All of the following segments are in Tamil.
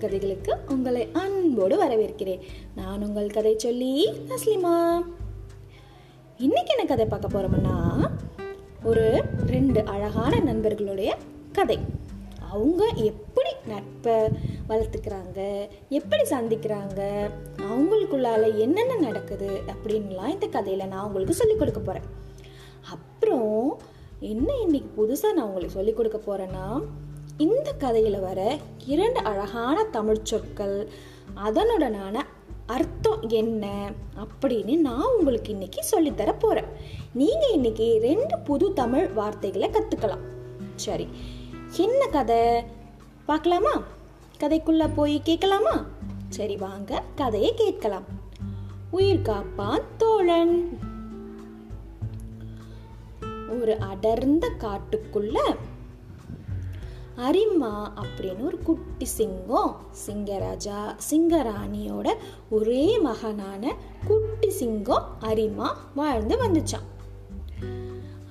கதைகளுக்கு உங்களை அன்போடு வரவேற்கிறேன். நான் உங்கள் கதை சொல்லி அஸ்லிமா இன்னைக்கு என்ன கதை பார்க்க போறோம்னா ஒரு ரெண்டு அழகான நண்பர்களுடைய கதை. அவங்க எப்படி நட்பை வளர்த்துக்கிறாங்க எப்படி சந்திக்கிறாங்க அவங்களுக்குள்ளால என்னென்ன நடக்குது அப்படின்லாம் இந்த கதையில் நான் உங்களுக்கு சொல்லிக் கொடுக்க போகிறேன் அப்புறம் என்ன இன்னைக்கு புதுசாக நான் உங்களுக்கு சொல்லிக் கொடுக்க போகிறேன்னா இந்த கதையில் வர இரண்டு அழகான தமிழ் சொற்கள் அதனுடனான அர்த்தம் என்ன அப்படின்னு நான் உங்களுக்கு இன்னைக்கு சொல்லித்தர போகிறேன் நீங்கள் இன்னைக்கு ரெண்டு புது தமிழ் வார்த்தைகளை கற்றுக்கலாம் சரி என்ன கதை? பார்க்கலாமா? கதைக்குள்ளே போய் கேட்கலாமா? சரி வாங்க கதையை கேட்கலாம். உயிர் காப்பான் தோழன். ஒரு அடர்ந்த காட்டுக்குள்ள அரிமா அப்படின்னு ஒரு குட்டி சிங்கம் சிங்கராஜா சிங்கராணியோட ஒரே மகனான குட்டி சிங்கம் அரிமா வாழ்ந்து வந்துச்சான்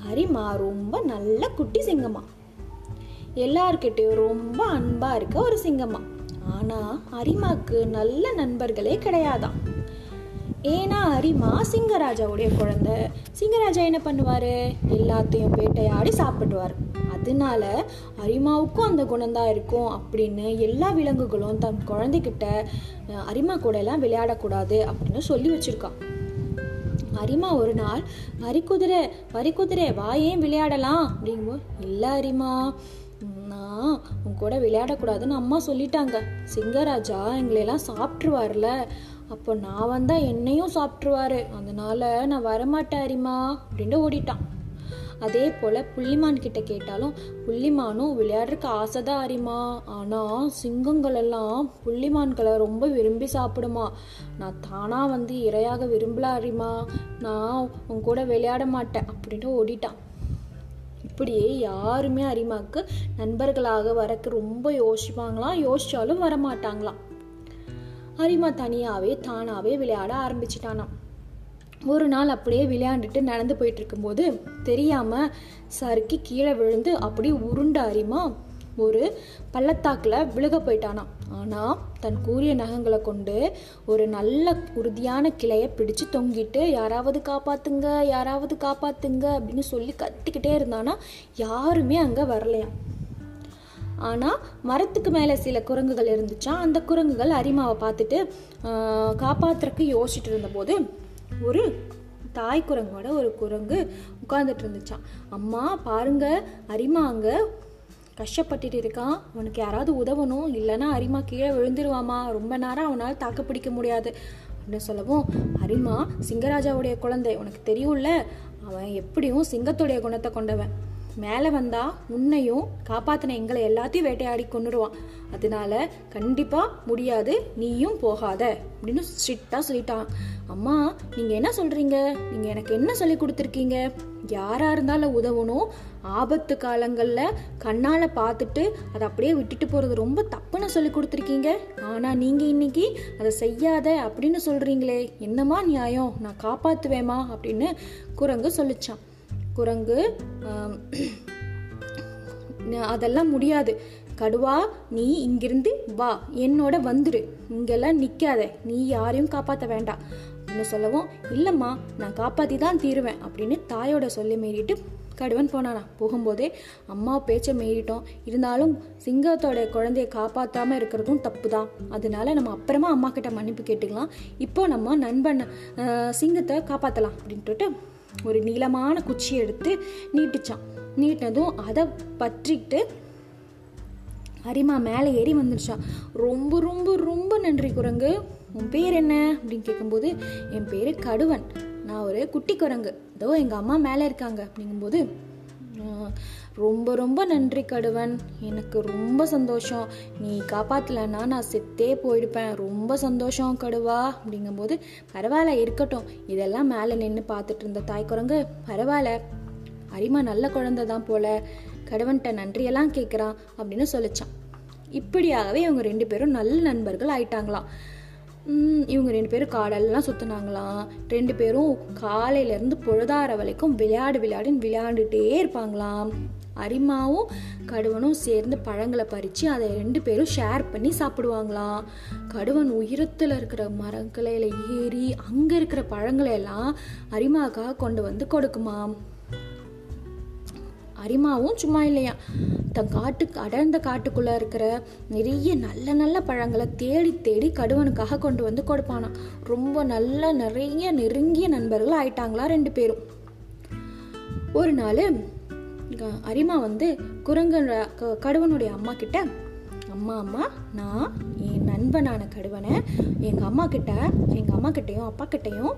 அரிமா ரொம்ப நல்ல குட்டி சிங்கமா. எல்லார்கிட்டயும் ரொம்ப அன்பா இருக்க ஒரு சிங்கமா. ஆனா அரிமாக்கு நல்ல நண்பர்களே கிடையாதாம். ஏன்னா அரிமா சிங்கராஜாவுடைய குழந்தை. சிங்கராஜா என்ன பண்ணுவாரு? எல்லாத்தையும் வேட்டையாடி சாப்பிடுவார். அதனால அரிமாவுக்கும் அந்த குணம்தான் இருக்கும் அப்படின்னு எல்லா விலங்குகளும் தன் குழந்தைகிட்ட அரிமா கூட எல்லாம் விளையாடக்கூடாது அப்படின்னு சொல்லி வச்சிருக்கான். அரிமா ஒரு நாள் வரிக்குதிரை வரிக்குதிரை வா ஏன் விளையாடலாம்? அப்படிங்கும்போது இல்லை அரிமா நான் உன் கூட விளையாடக்கூடாதுன்னு அம்மா சொல்லிட்டாங்க. சிங்கராஜா எங்களையெல்லாம் சாப்பிட்ருவார்ல அப்போ நான் வந்தால் என்னையும் சாப்பிட்ருவாரு அதனால நான் வரமாட்டேன் அரிமா அப்படின்ட்டு ஓடிட்டான். அதே போல் புள்ளிமான் கிட்ட கேட்டாலும் புள்ளிமானும் விளையாடுறதுக்கு ஆசை தான் அறிமா ஆனால் சிங்கங்கள் எல்லாம் புள்ளிமான்களை ரொம்ப விரும்பி சாப்பிடுமா. நான் தானாக வந்து இரையாக விரும்பல அறிமா நான் உன் கூட விளையாட மாட்டேன் அப்படின்ட்டு ஓடிட்டான். இப்படியே யாருமே அரிமாக்கு நண்பர்களாக வரக்கு ரொம்ப யோசிப்பாங்களாம். யோசிச்சாலும் வரமாட்டாங்களாம். அரிமா தனியாவே தானாவே விளையாட ஆரம்பிச்சிட்டானாம். ஒரு நாள் அப்படியே விளையாண்டுட்டு நடந்து போயிட்டு இருக்கும்போது தெரியாம சறுக்கி கீழே விழுந்து அப்படியே உருண்ட அரிமா ஒரு பள்ளத்தாக்கில் விழுக போயிட்டானாம் ஆனால் தன் கூரிய நகங்களை கொண்டு ஒரு நல்ல உறுதியான கிளைய பிடிச்சு தொங்கிட்டு யாராவது காப்பாத்துங்க யாராவது காப்பாத்துங்க அப்படின்னு சொல்லி கத்திக்கிட்டே இருந்தானா யாருமே அங்கே வரலையாம் ஆனால் மரத்துக்கு மேலே சில குரங்குகள் இருந்துச்சா அந்த குரங்குகள் அரிமாவை பார்த்துட்டு காப்பாத்துறக்கு காப்பாத்துறதுக்கு யோசிச்சுட்டு இருந்தபோது ஒரு தாய் குரங்கோட ஒரு குரங்கு உட்காந்துட்டு இருந்துச்சான் அம்மா பாருங்க அரிமா அங்கே கஷ்டப்பட்டுட்டு இருக்கான். அவனுக்கு யாராவது உதவணும்? இல்லைன்னா அரிமா கீழே விழுந்துருவாமா? ரொம்ப நேரம் அவனால் தாக்கு பிடிக்க முடியாது. அப்படின்னு சொல்லவும் அரிமா சிங்கராஜாவுடைய குழந்தை. உனக்கு தெரியும்ல? அவன் எப்படியும் சிங்கத்துடைய குணத்தை கொண்டவன். மேலே வந்தா உன்னையும் காப்பாத்தின எங்களை எல்லாத்தையும் வேட்டையாடி கொன்னுருவான் அதனால கண்டிப்பா முடியாது நீயும் போகாத அப்படின்னு ஸ்ட்ரிக்டா சொல்லிட்டான். அம்மா நீங்க என்ன சொல்றீங்க? நீங்க எனக்கு என்ன சொல்லி கொடுத்துருக்கீங்க? யாரா இருந்தாலும் உதவணும். ஆபத்து காலங்கள்ல கண்ணால பார்த்துட்டு அதை அப்படியே விட்டுட்டு போறது ரொம்ப தப்புன்னு சொல்லி கொடுத்துருக்கீங்க. ஆனா நீங்க இன்னைக்கு அதை செய்யாத அப்படின்னு சொல்றீங்களே என்னம்மா நியாயம்? நான் காப்பாத்துவேமா அப்படின்னு குரங்கு சொல்லிச்சான். குரங்கு அதெல்லாம் முடியாது. கடுவா நீ இங்கிருந்து வா. என்னோட வந்துரு. இங்கெல்லாம் நிற்காத நீ யாரையும் காப்பாற்ற வேண்டாம் அப்படின்னு சொல்லவும் இல்லைம்மா நான் காப்பாற்றி தான் தீருவேன் அப்படின்னு தாயோட சொல்லி மீறிட்டு கடுவன் போனானா. போகும்போதே அம்மா பேச்சை மீறிட்டோம். இருந்தாலும் சிங்கத்தோட குழந்தைய காப்பாற்றாமல் இருக்கிறதும் தப்பு தான் அதனால நம்ம அப்புறமா அம்மா கிட்ட மன்னிப்பு கேட்டுக்கலாம். இப்போ நம்ம நண்பன் சிங்கத்தை காப்பாற்றலாம் அப்படின்ட்டு ஒரு நீளமான குச்சி எடுத்து நீட்டுச்சான். நீட்டினதும் அதை பற்றிட்டு அரிமா மேலே ஏறி வந்துடுச்சான் ரொம்ப ரொம்ப ரொம்ப நன்றி குரங்கு. உன் பேர் என்ன? அப்படின்னு கேட்கும்போது என் பேர் கடுவன். நான் ஒரு குட்டி குரங்கு. இதோ எங்கள் அம்மா மேலே இருக்காங்க. அப்படிங்கும்போது ரொம்ப ரொம்ப நன்றி கடுவன். எனக்கு ரொம்ப சந்தோஷம். நீ காப்பாத்தலைன்னா நான் செத்தே போயிடுப்பேன் ரொம்ப சந்தோஷம் கடுவா. அப்படிங்கும்போது பரவாயில்ல இருக்கட்டும். இதெல்லாம் மேலே நின்று பார்த்துட்டு இருந்த தாய் குரங்கு பரவாயில்ல. அரிமா நல்ல குழந்தை தான் போல. கடவன்கிட்ட நன்றியெல்லாம் கேட்குறான் அப்படின்னு சொல்லிச்சான். இப்படியாகவே இவங்க ரெண்டு பேரும் நல்ல நண்பர்கள் ஆயிட்டாங்களாம். இவங்க ரெண்டு பேரும் காடெல்லாம் சுற்றினாங்களாம் ரெண்டு பேரும் காலையிலேருந்து பொழுதார வரைக்கும் விளையாடு விளையாடுன்னு விளையாண்டுட்டே இருப்பாங்களாம். அரிமாவும் கடுவனும் சேர்ந்து பழங்களை பறித்து அதை ரெண்டு பேரும் ஷேர் பண்ணி சாப்பிடுவாங்களாம். கடுவன் உயரத்தில் இருக்கிற மரங்களையில் ஏறி அங்கே இருக்கிற பழங்களை எல்லாம் அரிமாக்காக கொண்டு வந்து கொடுக்குமாம். அரிமாவும் சும்மா இல்லையா தன் காட்டு அடர்ந்த காட்டுக்குள்ளே இருக்கிற நிறைய நல்ல நல்ல பழங்களை தேடி தேடி கடுவனுக்காக கொண்டு வந்து கொடுப்பானாம். ரொம்ப நல்ல நிறைய நெருங்கிய நண்பர்கள் ஆயிட்டாங்களா ரெண்டு பேரும். ஒரு நாள் அரிமா வந்து குரங்கு கடுவனுடைய அம்மா கிட்ட அம்மா அம்மா நான் என் நண்பனான கடுவனை எங்கள் அம்மா கிட்ட எங்கள் அம்மா கிட்டையும் அப்பா கிட்டையும்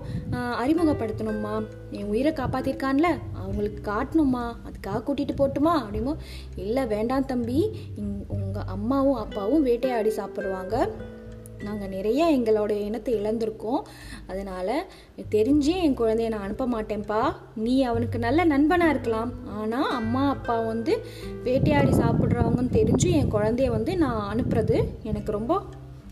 அறிமுகப்படுத்தணும்மா. என் உயிரை காப்பாற்றிருக்கான்ல அவங்களுக்கு காட்டணுமா அதுக்காக கூட்டிகிட்டு போட்டுமா? அப்படிமோ இல்லை வேண்டாம் தம்பி. உங்கள் அம்மாவும் அப்பாவும் வேட்டையாடி சாப்பிடுவாங்க. நாங்கள் நிறைய எங்களோட இனத்தை இழந்திருக்கோம். அதனால் தெரிஞ்சு என் குழந்தைய நான் அனுப்ப மாட்டேன்ப்பா. நீ அவனுக்கு நல்ல நண்பனாக இருக்கலாம். ஆனால் அம்மா அப்பா வந்து வேட்டையாடி சாப்பிட்றவங்கன்னு தெரிஞ்சு என் குழந்தைய வந்து நான் அனுப்புறது எனக்கு ரொம்ப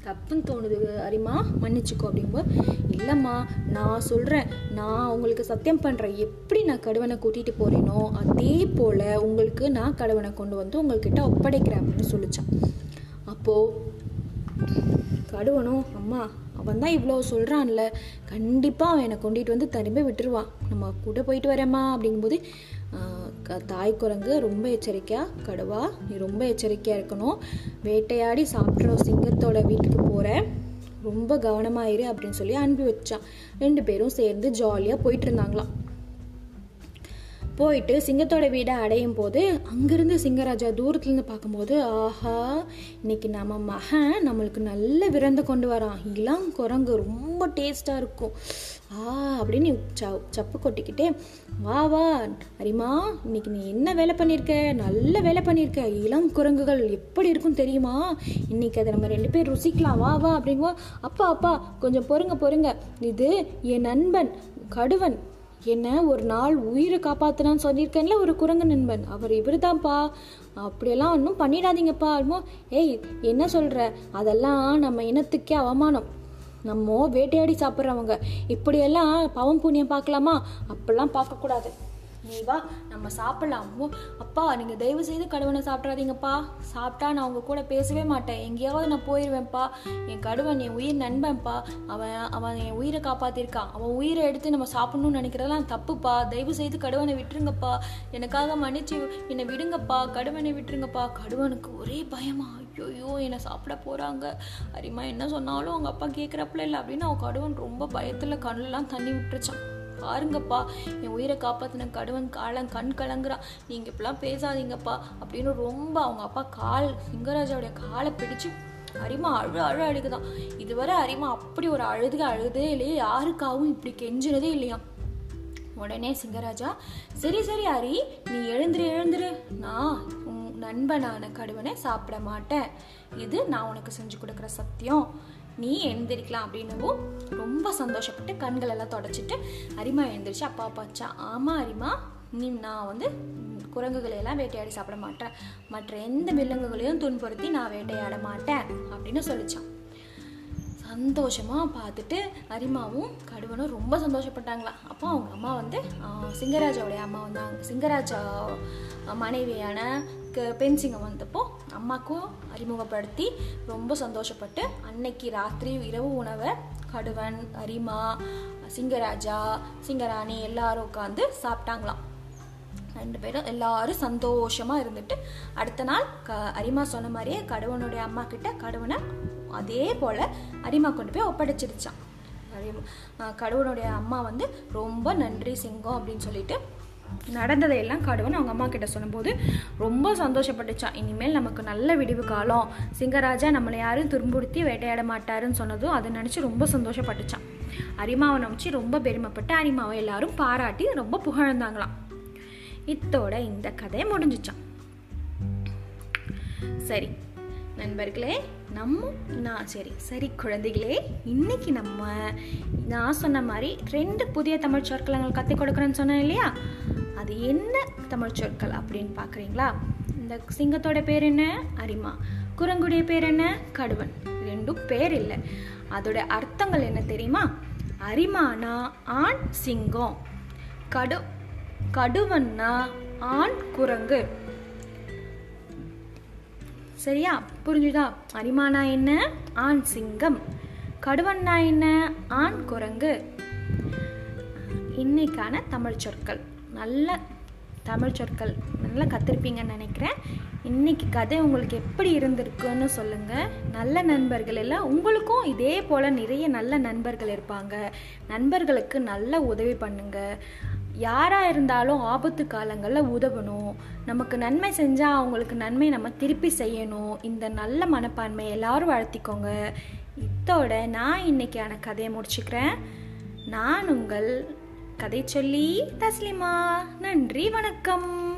தப்புன்னு தோணுது. அரிமா மன்னிச்சுக்கோ அப்படிங்கும்போது இல்லைம்மா நான் சொல்கிறேன் நான் உங்களுக்கு சத்தியம் பண்ணுறேன் எப்படி நான் கடுவனை கூட்டிகிட்டு போகிறேனோ அதே போல் உங்களுக்கு நான் கடுவனை கொண்டு வந்து உங்கள்கிட்ட ஒப்படைக்கிறேன் அப்படின்னு சொல்லிச்சான். அப்போது கடுவனும் அம்மா அவன் தான் இவ்வளோ சொல்கிறான்ல கண்டிப்பாக அவன் என்னை கொண்டுட்டு வந்து திரும்ப விட்டுருவான். நம்ம கூட போயிட்டு வரேம்மா அப்படிங்கும்போது தாய் குரங்கு ரொம்ப எச்சரிக்கையாக கடுவா நீ ரொம்ப எச்சரிக்கையாக இருக்கணும். வேட்டையாடி சாப்பிட்ற சிங்கத்தோட வீட்டுக்கு போகிற ரொம்ப கவனமாயிரு அப்படின்னு சொல்லி அனுப்பி வச்சான். ரெண்டு பேரும் சேர்ந்து ஜாலியாக போயிட்டு இருந்தாங்களாம். போயிட்டு சிங்கத்தோட வீடை அடையும் போது அங்கேருந்து சிங்கராஜா தூரத்துலேருந்து பார்க்கும்போது ஆஹா இன்னைக்கு நம்ம மகன் நம்மளுக்கு நல்ல விருந்து கொண்டு வரான். இளம் குரங்கு ரொம்ப டேஸ்ட்டாக இருக்கும். ஆ அப்படின்னு ச சப்பு கொட்டிக்கிட்டே வா வா அரிமா இன்னைக்கு நீ என்ன வேலை பண்ணியிருக்க? நல்ல வேலை பண்ணியிருக்க. இளம் குரங்குகள் எப்படி இருக்கும் தெரியுமா? இன்னைக்கு அதை நம்ம ரெண்டு பேர் ருசிக்கலாம். வா வா அப்படிங்குவோம். அப்பா அப்பா கொஞ்சம் பொறுங்க பொறுங்க. இது என் நண்பன் கடுவன். என்ன ஒரு நாள் உயிரை காப்பாற்றினான்னு சொல்லியிருக்கேன்ல ஒரு குரங்கு நண்பன். அவர் இவர் தான்ப்பா அப்படியெல்லாம் ஒன்றும் பண்ணிடாதீங்கப்பா அல்மோ ஏய் என்ன சொல்கிற அதெல்லாம் நம்ம இனத்துக்கே அவமானம். நம்ம வேட்டையாடி சாப்பிட்றவங்க. இப்படியெல்லாம் பவம் புண்ணியம் பார்க்கலாமா? அப்படிலாம் பார்க்கக்கூடாது. நீ நம்ம சாப்பிடலாமோ? அப்பா நீங்கள் தயவு செய்து கடுவனை சாப்பிட்றாதீங்கப்பா சாப்பிட்டா நான் அவங்க கூட பேசவே மாட்டேன். எங்கேயாவது நான் போயிடுவேன்ப்பா என் கடுவன் என் உயிர் நண்பன்ப்பா. அவன் அவன் என் உயிரை காப்பாற்றிருக்கான் அவன் உயிரை எடுத்து நம்ம சாப்பிடணும்னு நினைக்கிறதெல்லாம் தப்புப்பா. தயவு செய்து கடுவனை விட்டுருங்கப்பா. எனக்காக மன்னிச்சு என்னை விடுங்கப்பா. கடுவனை விட்டுருங்கப்பா. கடுவனுக்கு ஒரே பயமா. ஐயோ என்னை சாப்பிட போகிறாங்க அரிமா என்ன சொன்னாலும் அவங்க அப்பா கேட்குறப்பல இல்லை அப்படின்னு அவன் கடுவன் ரொம்ப பயத்தில் கண்ணுலாம் தண்ணி விட்டுருச்சான். பாருங்கப்பா என் உயிரை காப்பாற்றின கடுவன் காலம் கண் கலங்குறான். நீங்கள் இப்பெல்லாம் பேசாதீங்கப்பா அப்படின்னு ரொம்ப அவங்க அப்பா கால் சிங்கராஜாவுடைய காலை பிடிச்சு அரிமா அழு அழு அழுகுதான். இதுவரை அரிமா அப்படி ஒரு அழுதுக அழுதே இல்லையே யாருக்காகவும் இப்படி கெஞ்சினதே இல்லையா? உடனே சிங்கராஜா சரி சரி அரி நீ எழுந்துரு எழுந்துரு. நான் உன் நண்பனான கடுவனை சாப்பிட மாட்டேன். இது நான் உனக்கு செஞ்சு கொடுக்குற சத்தியம். நீ எழுந்திருக்கலாம் அப்படின்னவும் ரொம்ப சந்தோஷப்பட்டு கண்கள் எல்லாம் தொடச்சிட்டு அரிமா எழுந்திரிச்சு. அப்பா அப்பாச்சா ஆமாம் அரிமா. நீ நான் வந்து குரங்குகளை எல்லாம் வேட்டையாடி சாப்பிட மாட்டேன். மற்ற எந்த விலங்குகளையும் துன்புறுத்தி நான் வேட்டையாட மாட்டேன் அப்படின்னு சொல்லிச்சான். சந்தோஷமாக பார்த்துட்டு அரிமாவும் கடுவனும் ரொம்ப சந்தோஷப்பட்டாங்களா அப்போ அவங்க அம்மா வந்து சிங்கராஜாவுடைய அம்மா வந்தாங்க. சிங்கராஜா மனைவியான பெண் சிங்கம் வந்தப்போ அம்மாக்கும் அறிமுகப்படுத்தி ரொம்ப சந்தோஷப்பட்டு அன்னைக்கு ராத்திரி இரவு உணவை கடுவன் அரிமா சிங்கராஜா சிங்கராணி எல்லாரும் உட்காந்து சாப்பிட்டாங்களாம். ரெண்டு பேரும் எல்லாரும் சந்தோஷமாக இருந்துட்டு அடுத்த நாள் க அரிமா சொன்ன மாதிரியே கடவுனுடைய அம்மா கிட்ட கடவுனை அதே போல் அரிமா கொண்டு போய் ஒப்படைச்சிருச்சான் கடவுனுடைய அம்மா வந்து ரொம்ப நன்றி சிங்கம் அப்படின்னு சொல்லிட்டு நடந்ததை எல்லாம் கடவுன் அவங்க அம்மா கிட்ட சொல்லும்போது ரொம்ப சந்தோஷப்பட்டுச்சான் இனிமேல் நமக்கு நல்ல விடிவு காலம். சிங்கராஜா நம்மளை யாரும் துன்புறுத்தி வேட்டையாட மாட்டாருன்னு சொன்னதும் அதை நினச்சி ரொம்ப சந்தோஷப்பட்டுச்சான் அரிமாவை நினச்சி ரொம்ப பெருமைப்பட்டு அரிமாவை எல்லாரும் பாராட்டி ரொம்ப புகழ்ந்தாங்களாம். இத்தோட இந்த கதை முடிஞ்சிச்சான் சரி நண்பர்களே நம்ம நான் சரி சரி குழந்தைகளே இன்னைக்கு நம்ம நான் சொன்ன மாதிரி ரெண்டு புதிய தமிழ் சொற்கள் கற்றுக் கொடுக்குறேன்னு சொன்னேன் இல்லையா? அது என்ன தமிழ் சொற்கள் அப்படின்னு பார்க்குறீங்களா? இந்த சிங்கத்தோட பேர் என்ன? அரிமா. குரங்குடைய பேர் என்ன? கடுவன். ரெண்டும் பேர் இல்லை. அதோட அர்த்தங்கள் என்ன தெரியுமா? அரிமானா ஆண் சிங்கம். கடு கடுவன்னா ஆண் குரங்கு. சரியா? புரிஞ்சுதா? அரிமானா என்ன? ஆண் சிங்கம். கடுவன்னா என்ன? ஆண் குரங்கு. இன்னைக்கான தமிழ் சொற்கள். நல்ல தமிழ் சொற்கள். நல்லா கற்றுருப்பீங்கன்னு நினைக்கிறேன். இன்னைக்கு கதை உங்களுக்கு எப்படி இருந்திருக்குன்னு சொல்லுங்கள் நல்ல நண்பர்கள் எல்லாம் உங்களுக்கும் இதே போல் நிறைய நல்ல நண்பர்கள் இருப்பாங்க. நண்பர்களுக்கு நல்ல உதவி பண்ணுங்க. யாராக இருந்தாலும் ஆபத்து காலங்களில் உதவணும். நமக்கு நன்மை செஞ்சால் அவங்களுக்கு நன்மை நம்ம திருப்பி செய்யணும். இந்த நல்ல மனப்பான்மை எல்லாரும் வளர்த்திக்கோங்க. இத்தோட நான் இன்னைக்கான கதையை முடிச்சுக்கிறேன். நான் உங்கள் கதை சொல்லி தஸ்லிமா. நன்றி வணக்கம்.